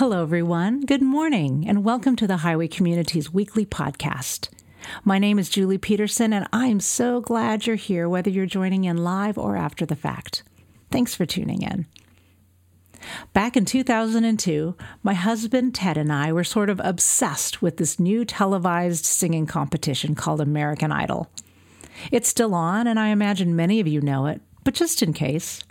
Hello, everyone. Good morning, and welcome to the Highway Community's weekly podcast. My name is Julie Pederson, and I'm so glad you're here, whether you're joining in live or after the fact. Thanks for tuning in. Back in 2002, my husband Ted and I were sort of obsessed with this new televised singing competition called American Idol. It's still on, and I imagine many of you know it, but just in case.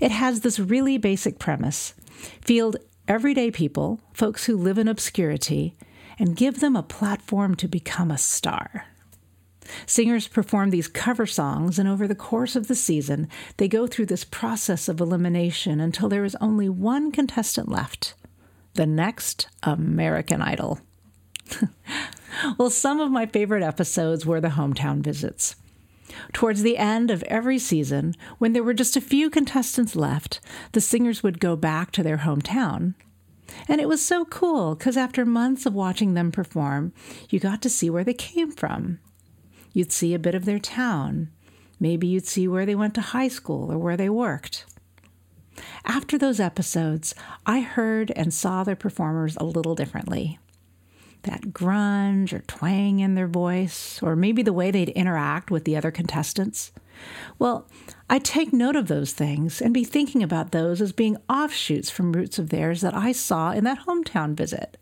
It has this really basic premise field everyday people, folks who live in obscurity, and give them a platform to become a star. Singers perform these cover songs, and over the course of the season, they go through this process of elimination until there is only one contestant left the next American Idol. well, some of my favorite episodes were the hometown visits. Towards the end of every season, when there were just a few contestants left, the singers would go back to their hometown. And it was so cool because after months of watching them perform, you got to see where they came from. You'd see a bit of their town. Maybe you'd see where they went to high school or where they worked. After those episodes, I heard and saw their performers a little differently that grunge or twang in their voice, or maybe the way they'd interact with the other contestants. Well, I take note of those things and be thinking about those as being offshoots from roots of theirs that I saw in that hometown visit.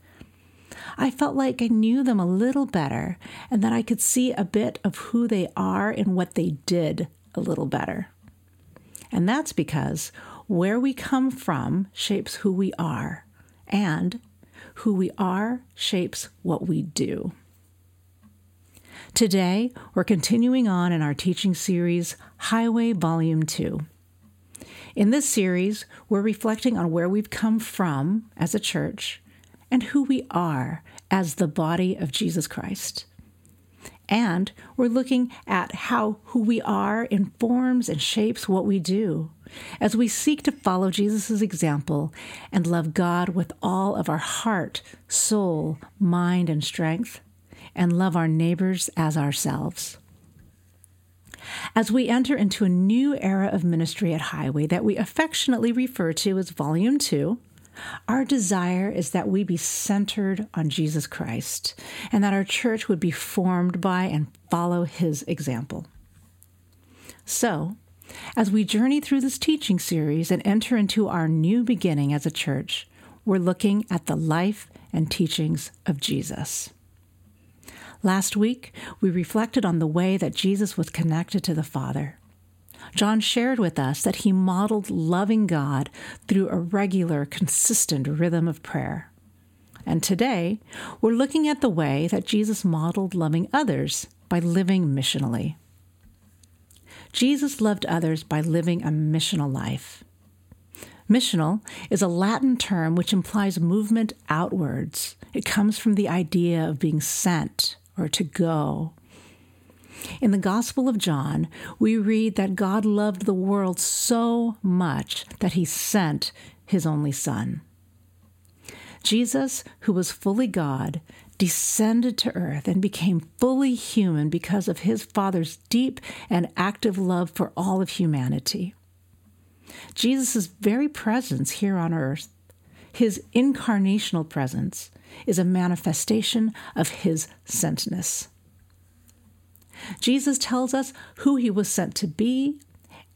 I felt like I knew them a little better and that I could see a bit of who they are and what they did a little better. And that's because where we come from shapes who we are, and who we are shapes what we do. Today, we're continuing on in our teaching series, Highway Volume 2. In this series, we're reflecting on where we've come from as a church and who we are as the body of Jesus Christ. And we're looking at how who we are informs and shapes what we do as we seek to follow Jesus' example and love God with all of our heart, soul, mind, and strength, and love our neighbors as ourselves. As we enter into a new era of ministry at Highway that we affectionately refer to as Volume 2, our desire is that we be centered on Jesus Christ and that our church would be formed by and follow his example. So, as we journey through this teaching series and enter into our new beginning as a church, we're looking at the life and teachings of Jesus. Last week, we reflected on the way that Jesus was connected to the Father. John shared with us that he modeled loving God through a regular, consistent rhythm of prayer. And today, we're looking at the way that Jesus modeled loving others by living missionally. Jesus loved others by living a missional life. Missional is a Latin term which implies movement outwards. It comes from the idea of being sent or to go. In the Gospel of John, we read that God loved the world so much that he sent his only Son. Jesus, who was fully God, descended to earth and became fully human because of his Father's deep and active love for all of humanity. Jesus' very presence here on earth, his incarnational presence, is a manifestation of his sentness. Jesus tells us who he was sent to be,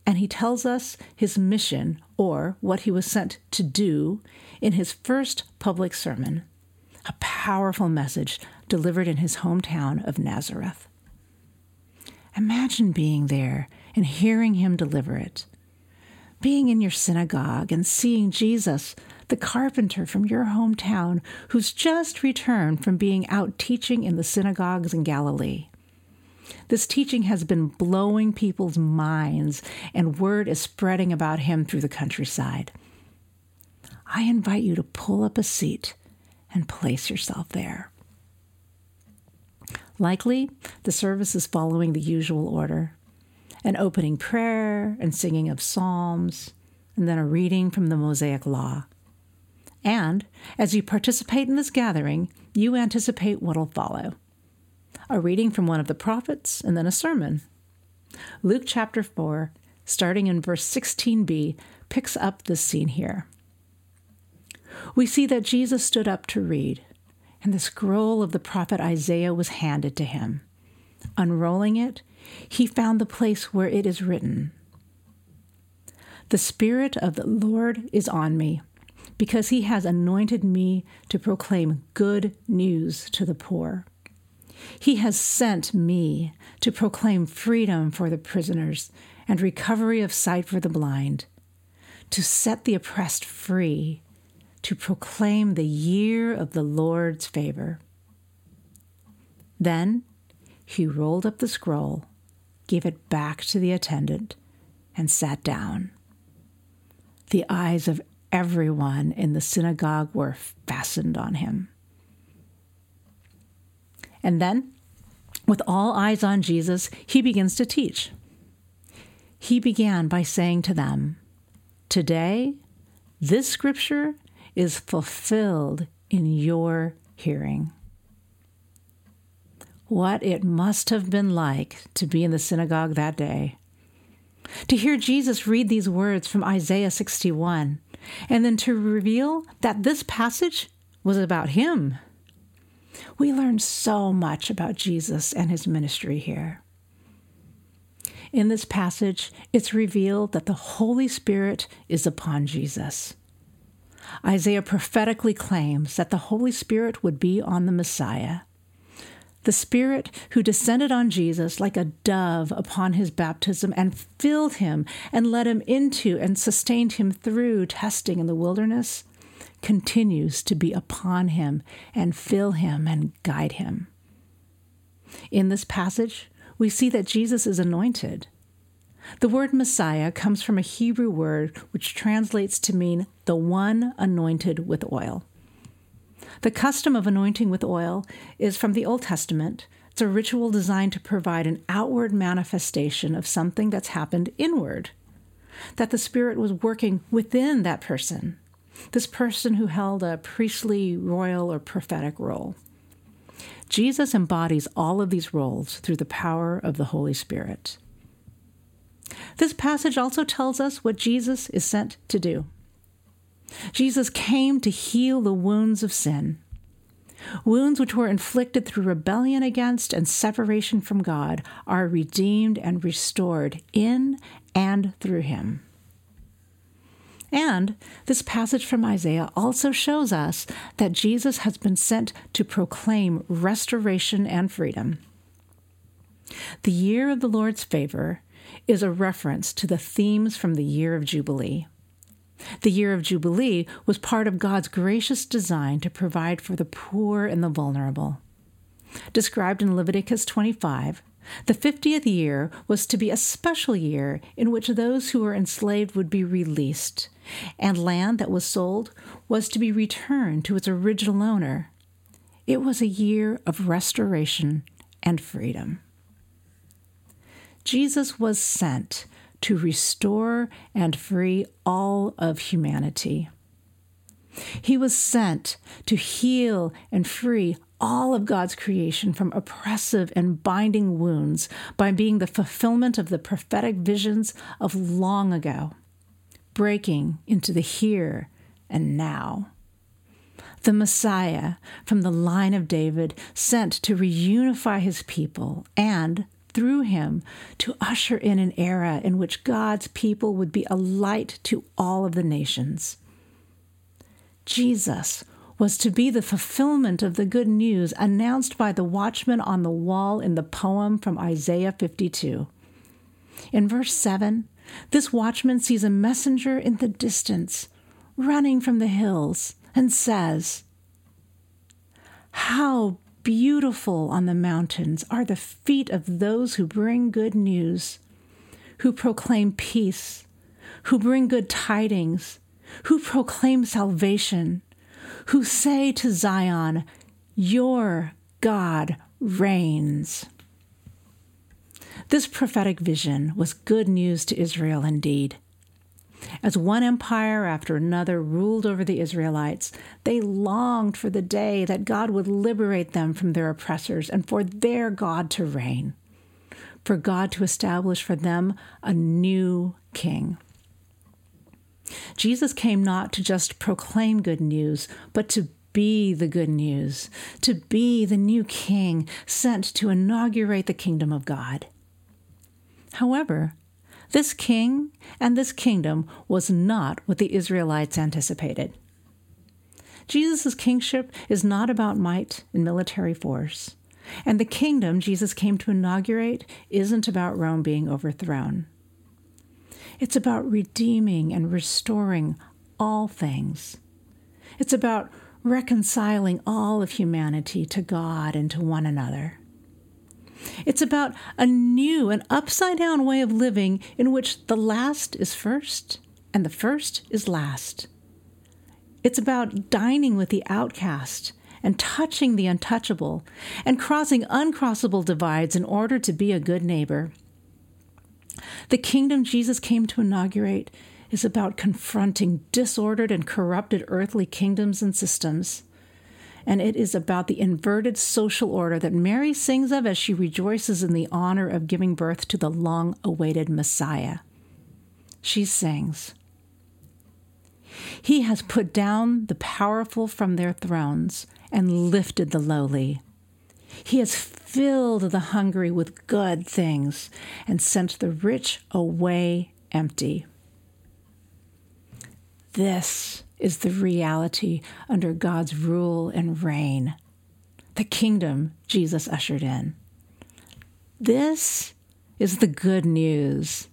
and he tells us his mission, or what he was sent to do, in his first public sermon a powerful message delivered in his hometown of Nazareth. Imagine being there and hearing him deliver it. Being in your synagogue and seeing Jesus, the carpenter from your hometown, who's just returned from being out teaching in the synagogues in Galilee. This teaching has been blowing people's minds, and word is spreading about him through the countryside. I invite you to pull up a seat and place yourself there. Likely, the service is following the usual order an opening prayer and singing of psalms, and then a reading from the Mosaic Law. And as you participate in this gathering, you anticipate what'll follow a reading from one of the prophets, and then a sermon. Luke chapter 4, starting in verse 16b, picks up this scene here. We see that Jesus stood up to read, and the scroll of the prophet Isaiah was handed to him. Unrolling it, he found the place where it is written The Spirit of the Lord is on me, because he has anointed me to proclaim good news to the poor. He has sent me to proclaim freedom for the prisoners and recovery of sight for the blind, to set the oppressed free, to proclaim the year of the Lord's favor. Then he rolled up the scroll, gave it back to the attendant, and sat down. The eyes of everyone in the synagogue were fastened on him. And then, with all eyes on Jesus, he begins to teach. He began by saying to them, Today, this scripture is fulfilled in your hearing. What it must have been like to be in the synagogue that day. To hear Jesus read these words from Isaiah 61, and then to reveal that this passage was about him. We learn so much about Jesus and his ministry here. In this passage, it's revealed that the Holy Spirit is upon Jesus. Isaiah prophetically claims that the Holy Spirit would be on the Messiah. The Spirit who descended on Jesus like a dove upon his baptism and filled him and led him into and sustained him through testing in the wilderness continues to be upon him and fill him and guide him. In this passage, we see that Jesus is anointed. The word Messiah comes from a Hebrew word which translates to mean the one anointed with oil. The custom of anointing with oil is from the Old Testament. It's a ritual designed to provide an outward manifestation of something that's happened inward, that the Spirit was working within that person this person who held a priestly, royal, or prophetic role. Jesus embodies all of these roles through the power of the Holy Spirit. This passage also tells us what Jesus is sent to do. Jesus came to heal the wounds of sin, wounds which were inflicted through rebellion against and separation from God are redeemed and restored in and through him. And this passage from Isaiah also shows us that Jesus has been sent to proclaim restoration and freedom. The year of the Lord's favor is a reference to the themes from the year of Jubilee. The year of Jubilee was part of God's gracious design to provide for the poor and the vulnerable. Described in Leviticus 25, the 50th year was to be a special year in which those who were enslaved would be released, and land that was sold was to be returned to its original owner. It was a year of restoration and freedom. Jesus was sent to restore and free all of humanity. He was sent to heal and free all of God's creation from oppressive and binding wounds by being the fulfillment of the prophetic visions of long ago, breaking into the here and now. The Messiah from the line of David sent to reunify his people and, through him, to usher in an era in which God's people would be a light to all of the nations. Jesus was to be the fulfillment of the good news announced by the watchman on the wall in the poem from Isaiah 52. In verse 7, this watchman sees a messenger in the distance, running from the hills, and says, How beautiful on the mountains are the feet of those who bring good news, who proclaim peace, who bring good tidings, who proclaim salvation who say to Zion, Your God reigns. This prophetic vision was good news to Israel indeed. As one empire after another ruled over the Israelites, they longed for the day that God would liberate them from their oppressors and for their God to reign, for God to establish for them a new king. Jesus came not to just proclaim good news, but to be the good news, to be the new king sent to inaugurate the kingdom of God. However, this king and this kingdom was not what the Israelites anticipated. Jesus' kingship is not about might and military force, and the kingdom Jesus came to inaugurate isn't about Rome being overthrown. It's about redeeming and restoring all things. It's about reconciling all of humanity to God and to one another. It's about a new and upside down way of living in which the last is first and the first is last. It's about dining with the outcast and touching the untouchable and crossing uncrossable divides in order to be a good neighbor. The kingdom Jesus came to inaugurate is about confronting disordered and corrupted earthly kingdoms and systems. And it is about the inverted social order that Mary sings of as she rejoices in the honor of giving birth to the long awaited Messiah. She sings, He has put down the powerful from their thrones and lifted the lowly. He has filled the hungry with good things and sent the rich away empty. This is the reality under God's rule and reign, the kingdom Jesus ushered in. This is the good news.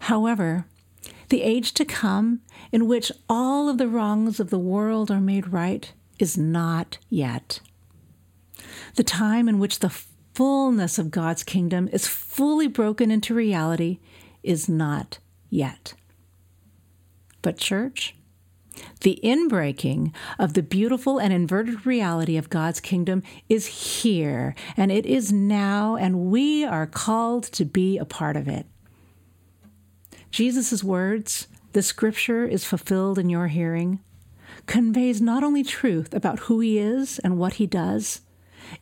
However, the age to come in which all of the wrongs of the world are made right is not yet. The time in which the fullness of God's kingdom is fully broken into reality is not yet. But, church, the inbreaking of the beautiful and inverted reality of God's kingdom is here, and it is now, and we are called to be a part of it. Jesus' words, the scripture is fulfilled in your hearing, conveys not only truth about who he is and what he does,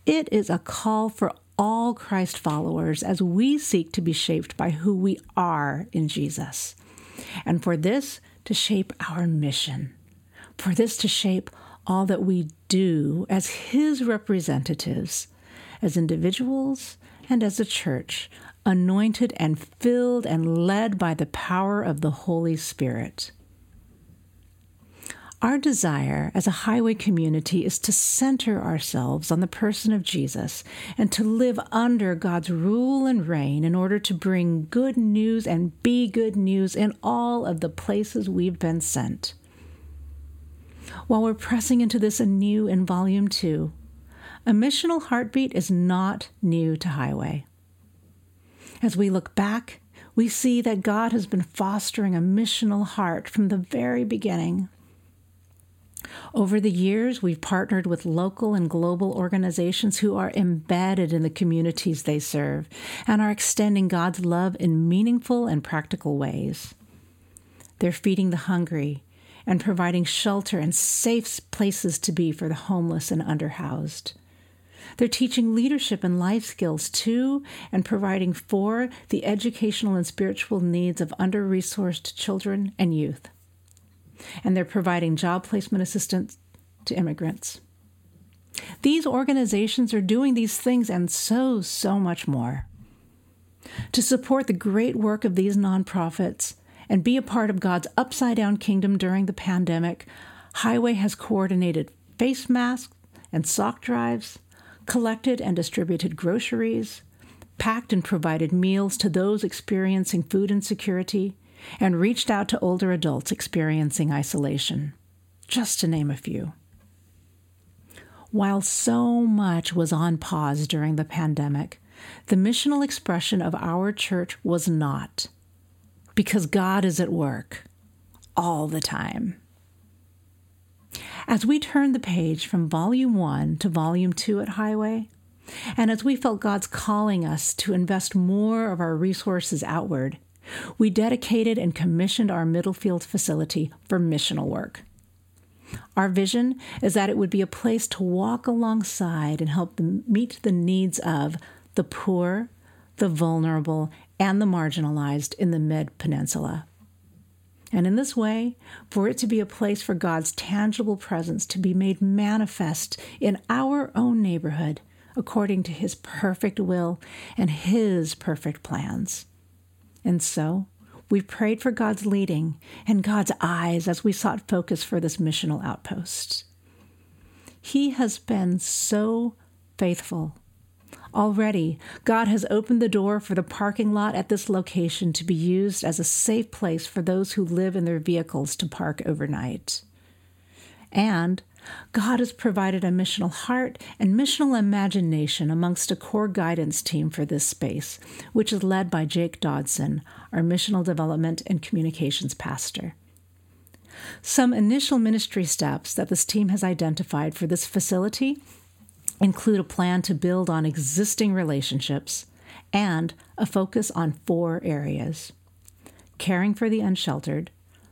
it is a call for all Christ followers as we seek to be shaped by who we are in Jesus. And for this, to shape our mission, for this to shape all that we do as His representatives, as individuals and as a church, anointed and filled and led by the power of the Holy Spirit. Our desire as a highway community is to center ourselves on the person of Jesus and to live under God's rule and reign in order to bring good news and be good news in all of the places we've been sent. While we're pressing into this anew in Volume 2, a missional heartbeat is not new to Highway. As we look back, we see that God has been fostering a missional heart from the very beginning. Over the years, we've partnered with local and global organizations who are embedded in the communities they serve and are extending God's love in meaningful and practical ways. They're feeding the hungry and providing shelter and safe places to be for the homeless and underhoused. They're teaching leadership and life skills to and providing for the educational and spiritual needs of under resourced children and youth and they're providing job placement assistance to immigrants. These organizations are doing these things and so, so much more. To support the great work of these nonprofits and be a part of God's upside down kingdom during the pandemic, Highway has coordinated face masks and sock drives, collected and distributed groceries, packed and provided meals to those experiencing food insecurity, and reached out to older adults experiencing isolation, just to name a few. While so much was on pause during the pandemic, the missional expression of our church was not, because God is at work all the time. As we turned the page from Volume 1 to Volume 2 at Highway, and as we felt God's calling us to invest more of our resources outward, we dedicated and commissioned our Middlefield facility for missional work. Our vision is that it would be a place to walk alongside and help meet the needs of the poor, the vulnerable, and the marginalized in the Mid Peninsula. And in this way, for it to be a place for God's tangible presence to be made manifest in our own neighborhood according to his perfect will and his perfect plans. And so, we've prayed for God's leading and God's eyes as we sought focus for this missional outpost. He has been so faithful. Already, God has opened the door for the parking lot at this location to be used as a safe place for those who live in their vehicles to park overnight. And God has provided a missional heart and missional imagination amongst a core guidance team for this space, which is led by Jake Dodson, our missional development and communications pastor. Some initial ministry steps that this team has identified for this facility include a plan to build on existing relationships and a focus on four areas caring for the unsheltered,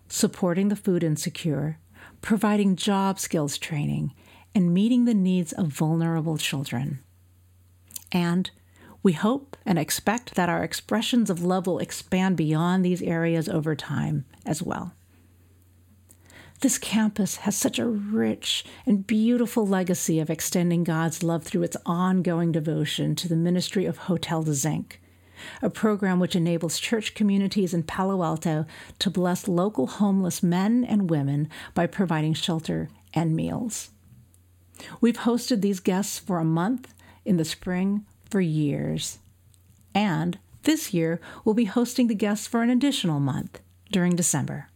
supporting the food insecure, providing job skills training, and meeting the needs of vulnerable children. And we hope and expect that our expressions of love will expand beyond these areas over time as well. This campus has such a rich and beautiful legacy of extending God's love through its ongoing devotion to the ministry of Hotel de Zinc, a program which enables church communities in Palo Alto to bless local homeless men and women by providing shelter and meals. We've hosted these guests for a month in the spring for years. And this year, we'll be hosting the guests for an additional month during December.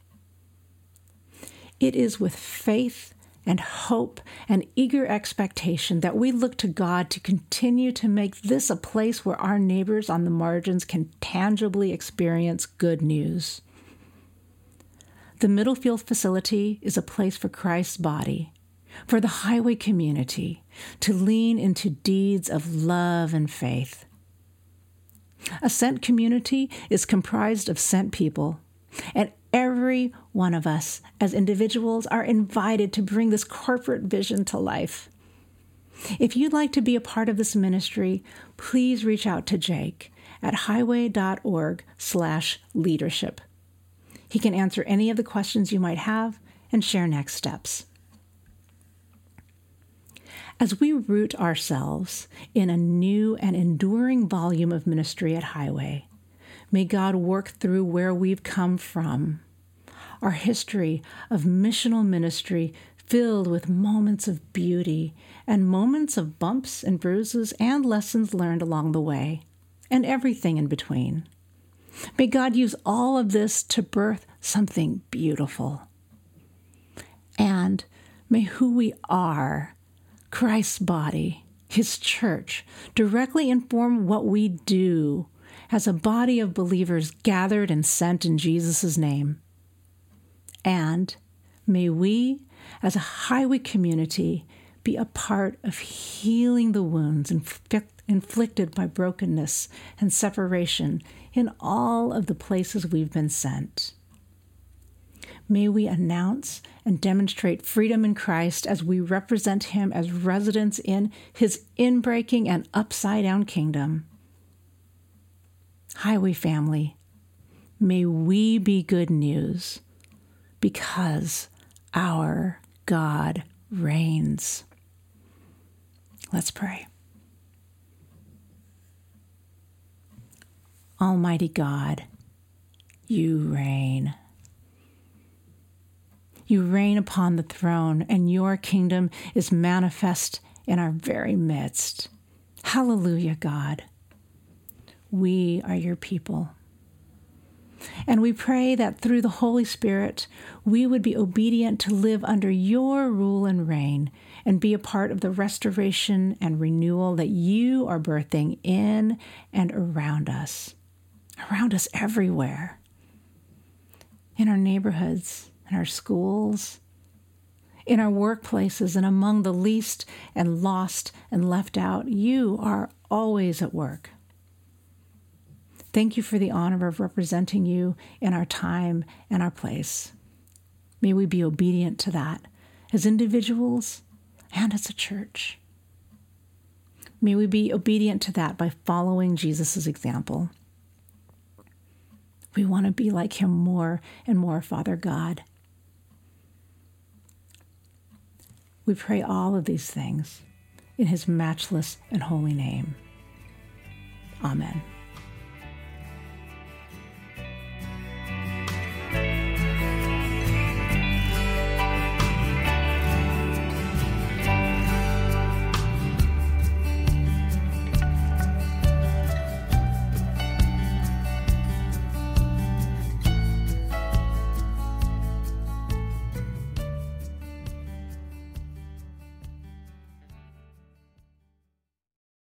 It is with faith and hope and eager expectation that we look to God to continue to make this a place where our neighbors on the margins can tangibly experience good news. The Middlefield facility is a place for Christ's body, for the highway community to lean into deeds of love and faith. A sent community is comprised of sent people, and Every one of us as individuals are invited to bring this corporate vision to life. If you'd like to be a part of this ministry, please reach out to Jake at highway.org/leadership. He can answer any of the questions you might have and share next steps. As we root ourselves in a new and enduring volume of ministry at Highway, may God work through where we've come from our history of missional ministry filled with moments of beauty and moments of bumps and bruises and lessons learned along the way, and everything in between. May God use all of this to birth something beautiful. And may who we are, Christ's body, his church, directly inform what we do as a body of believers gathered and sent in Jesus' name. And may we, as a highway community, be a part of healing the wounds inflicted by brokenness and separation in all of the places we've been sent. May we announce and demonstrate freedom in Christ as we represent Him as residents in His inbreaking and upside down kingdom. Highway family, may we be good news because our God reigns. Let's pray. Almighty God, you reign. You reign upon the throne, and your kingdom is manifest in our very midst. Hallelujah, God. We are your people. And we pray that through the Holy Spirit, we would be obedient to live under your rule and reign and be a part of the restoration and renewal that you are birthing in and around us, around us everywhere, in our neighborhoods, in our schools, in our workplaces, and among the least and lost and left out. You are always at work. Thank you for the honor of representing you in our time and our place. May we be obedient to that as individuals and as a church. May we be obedient to that by following Jesus' example. We want to be like him more and more, Father God. We pray all of these things in his matchless and holy name. Amen.